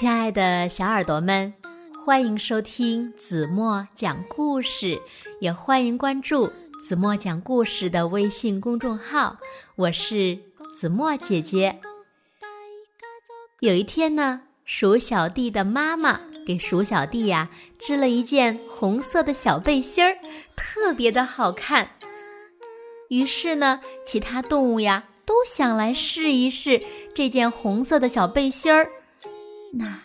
亲爱的小耳朵们，欢迎收听子墨讲故事，也欢迎关注子墨讲故事的微信公众号。我是子墨姐姐。有一天呢，鼠小弟的妈妈给鼠小弟呀织了一件红色的小背心儿，特别的好看。于是呢，其他动物呀都想来试一试这件红色的小背心儿。那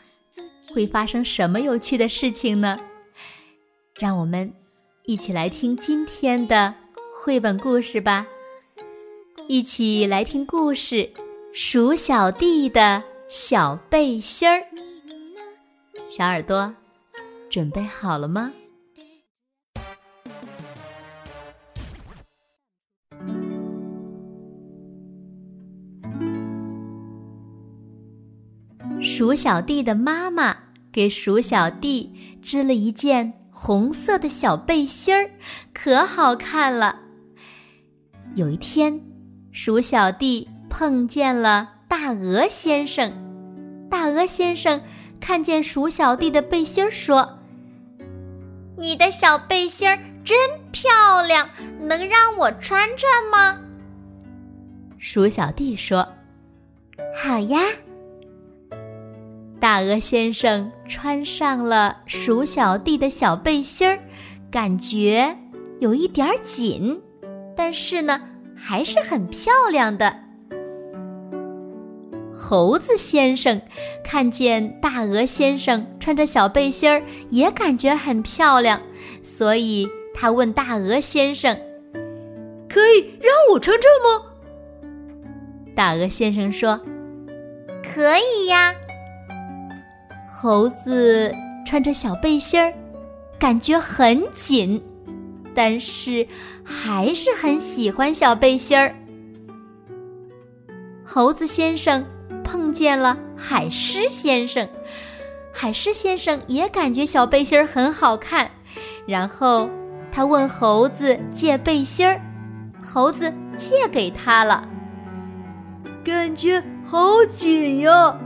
会发生什么有趣的事情呢？让我们一起来听今天的绘本故事吧！一起来听故事《鼠小弟的小背心儿》。小耳朵，准备好了吗？鼠小弟的妈妈给鼠小弟织了一件红色的小背心儿，可好看了。有一天，鼠小弟碰见了大鹅先生。大鹅先生看见鼠小弟的背心儿，说：“你的小背心儿真漂亮，能让我穿穿吗？”鼠小弟说：“好呀。”大鹅先生穿上了鼠小弟的小背心儿，感觉有一点紧，但是呢，还是很漂亮的。猴子先生看见大鹅先生穿着小背心儿，也感觉很漂亮，所以他问大鹅先生：“可以让我穿穿吗？”大鹅先生说：“可以呀。”猴子穿着小背心儿，感觉很紧，但是还是很喜欢小背心儿。猴子先生碰见了海狮先生，海狮先生也感觉小背心儿很好看，然后他问猴子借背心儿，猴子借给他了，感觉好紧呀。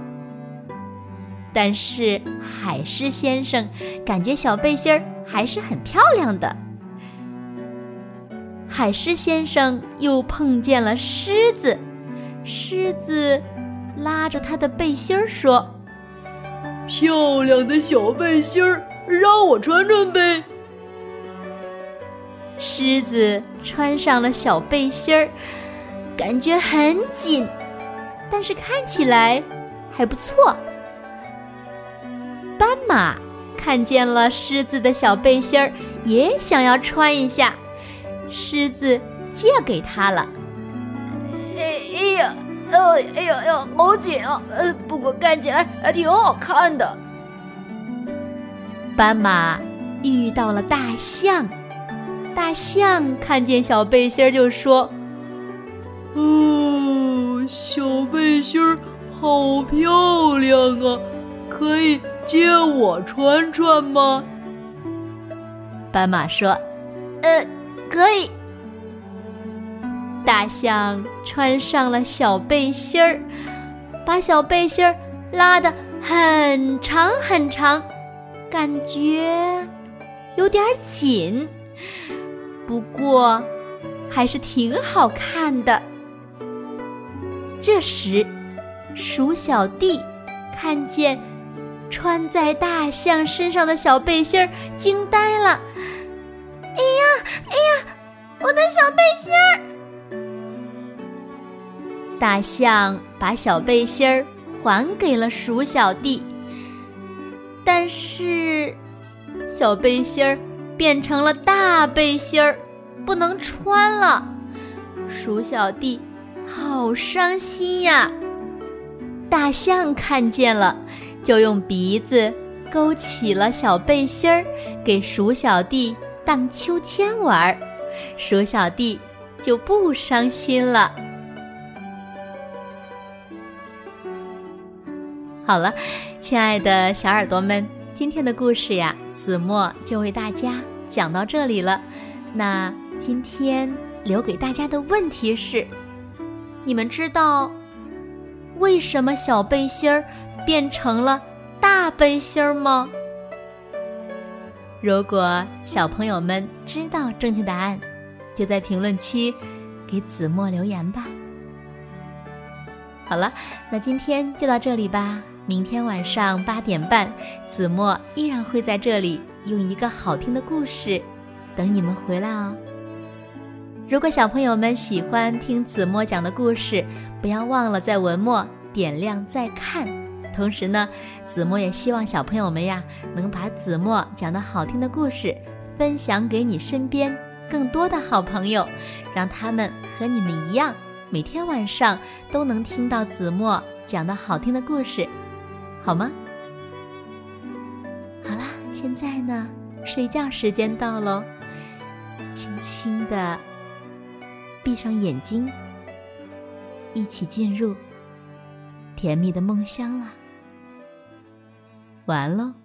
但是海狮先生感觉小背心儿还是很漂亮的。海狮先生又碰见了狮子，狮子拉着他的背心儿说：“漂亮的小背心儿，让我穿穿呗。”狮子穿上了小背心儿，感觉很紧，但是看起来还不错。斑马看见了狮子的小背心儿，也想要穿一下，狮子借给他了。哎哎呀，哦哎呀呀，好紧啊！呃，不过看起来还挺好看的。斑马遇到了大象，大象看见小背心儿就说：“哦，小背心儿好漂亮啊，可以。”借我穿穿吗？斑马说：“呃，可以。”大象穿上了小背心儿，把小背心儿拉得很长很长，感觉有点紧，不过还是挺好看的。这时，鼠小弟看见。穿在大象身上的小背心儿惊呆了！哎呀，哎呀，我的小背心儿！大象把小背心儿还给了鼠小弟，但是小背心儿变成了大背心儿，不能穿了。鼠小弟好伤心呀！大象看见了。就用鼻子勾起了小背心儿，给鼠小弟荡秋千玩儿，鼠小弟就不伤心了。好了，亲爱的小耳朵们，今天的故事呀，子墨就为大家讲到这里了。那今天留给大家的问题是：你们知道为什么小背心儿？变成了大背心儿吗？如果小朋友们知道正确答案，就在评论区给子墨留言吧。好了，那今天就到这里吧。明天晚上八点半，子墨依然会在这里用一个好听的故事等你们回来哦。如果小朋友们喜欢听子墨讲的故事，不要忘了在文末点亮再看。同时呢，子墨也希望小朋友们呀，能把子墨讲的好听的故事分享给你身边更多的好朋友，让他们和你们一样，每天晚上都能听到子墨讲的好听的故事。好吗？好啦，现在呢，睡觉时间到喽，轻轻的闭上眼睛，一起进入甜蜜的梦乡啦。完了。